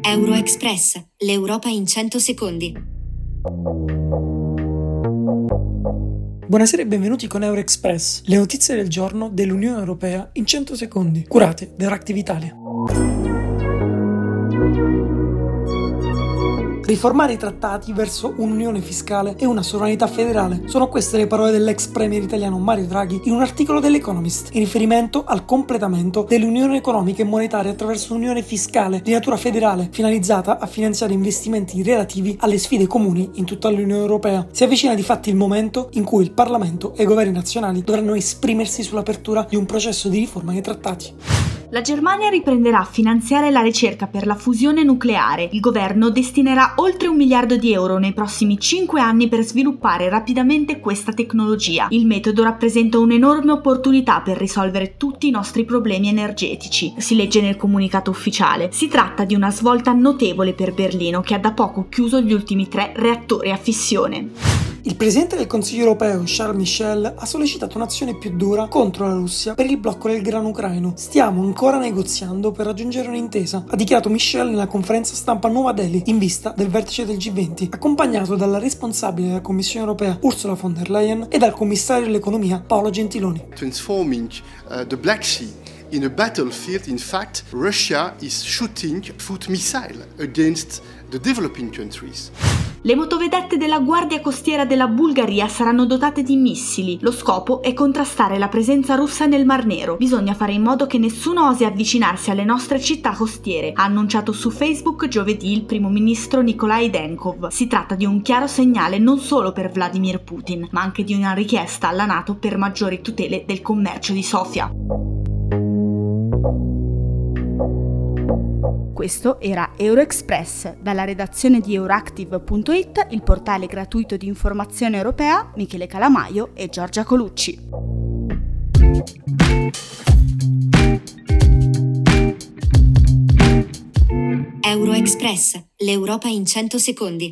Euroexpress, l'Europa in 100 secondi. Buonasera e benvenuti con Euroexpress, le notizie del giorno dell'Unione Europea in 100 secondi, curate da Reactive Italia. Riformare i trattati verso un'unione fiscale e una sovranità federale. Sono queste le parole dell'ex premier italiano Mario Draghi in un articolo dell'Economist, in riferimento al completamento dell'unione economica e monetaria attraverso un'unione fiscale di natura federale, finalizzata a finanziare investimenti relativi alle sfide comuni in tutta l'Unione Europea. Si avvicina di fatti il momento in cui il Parlamento e i governi nazionali dovranno esprimersi sull'apertura di un processo di riforma dei trattati. La Germania riprenderà a finanziare la ricerca per la fusione nucleare. Il governo destinerà oltre un miliardo di euro nei prossimi cinque anni per sviluppare rapidamente questa tecnologia. Il metodo rappresenta un'enorme opportunità per risolvere tutti i nostri problemi energetici, si legge nel comunicato ufficiale. Si tratta di una svolta notevole per Berlino che ha da poco chiuso gli ultimi tre reattori a fissione. Il presidente del Consiglio europeo, Charles Michel, ha sollecitato un'azione più dura contro la Russia per il blocco del grano ucraino. Stiamo ancora negoziando per raggiungere un'intesa, ha dichiarato Michel nella conferenza stampa a Nuova Delhi in vista del vertice del G20, accompagnato dalla responsabile della Commissione europea Ursula von der Leyen e dal commissario dell'economia Paolo Gentiloni. Transforming uh, the Black Sea in a battlefield, in fact, Russia is shooting foot missile against the developing countries. Le motovedette della Guardia Costiera della Bulgaria saranno dotate di missili. Lo scopo è contrastare la presenza russa nel Mar Nero. Bisogna fare in modo che nessuno osi avvicinarsi alle nostre città costiere, ha annunciato su Facebook giovedì il primo ministro Nikolai Denkov. Si tratta di un chiaro segnale non solo per Vladimir Putin, ma anche di una richiesta alla NATO per maggiori tutele del commercio di Sofia. Questo era Euroexpress, dalla redazione di Euractiv.it, il portale gratuito di informazione europea, Michele Calamaio e Giorgia Colucci. Euroexpress, l'Europa in 100 secondi.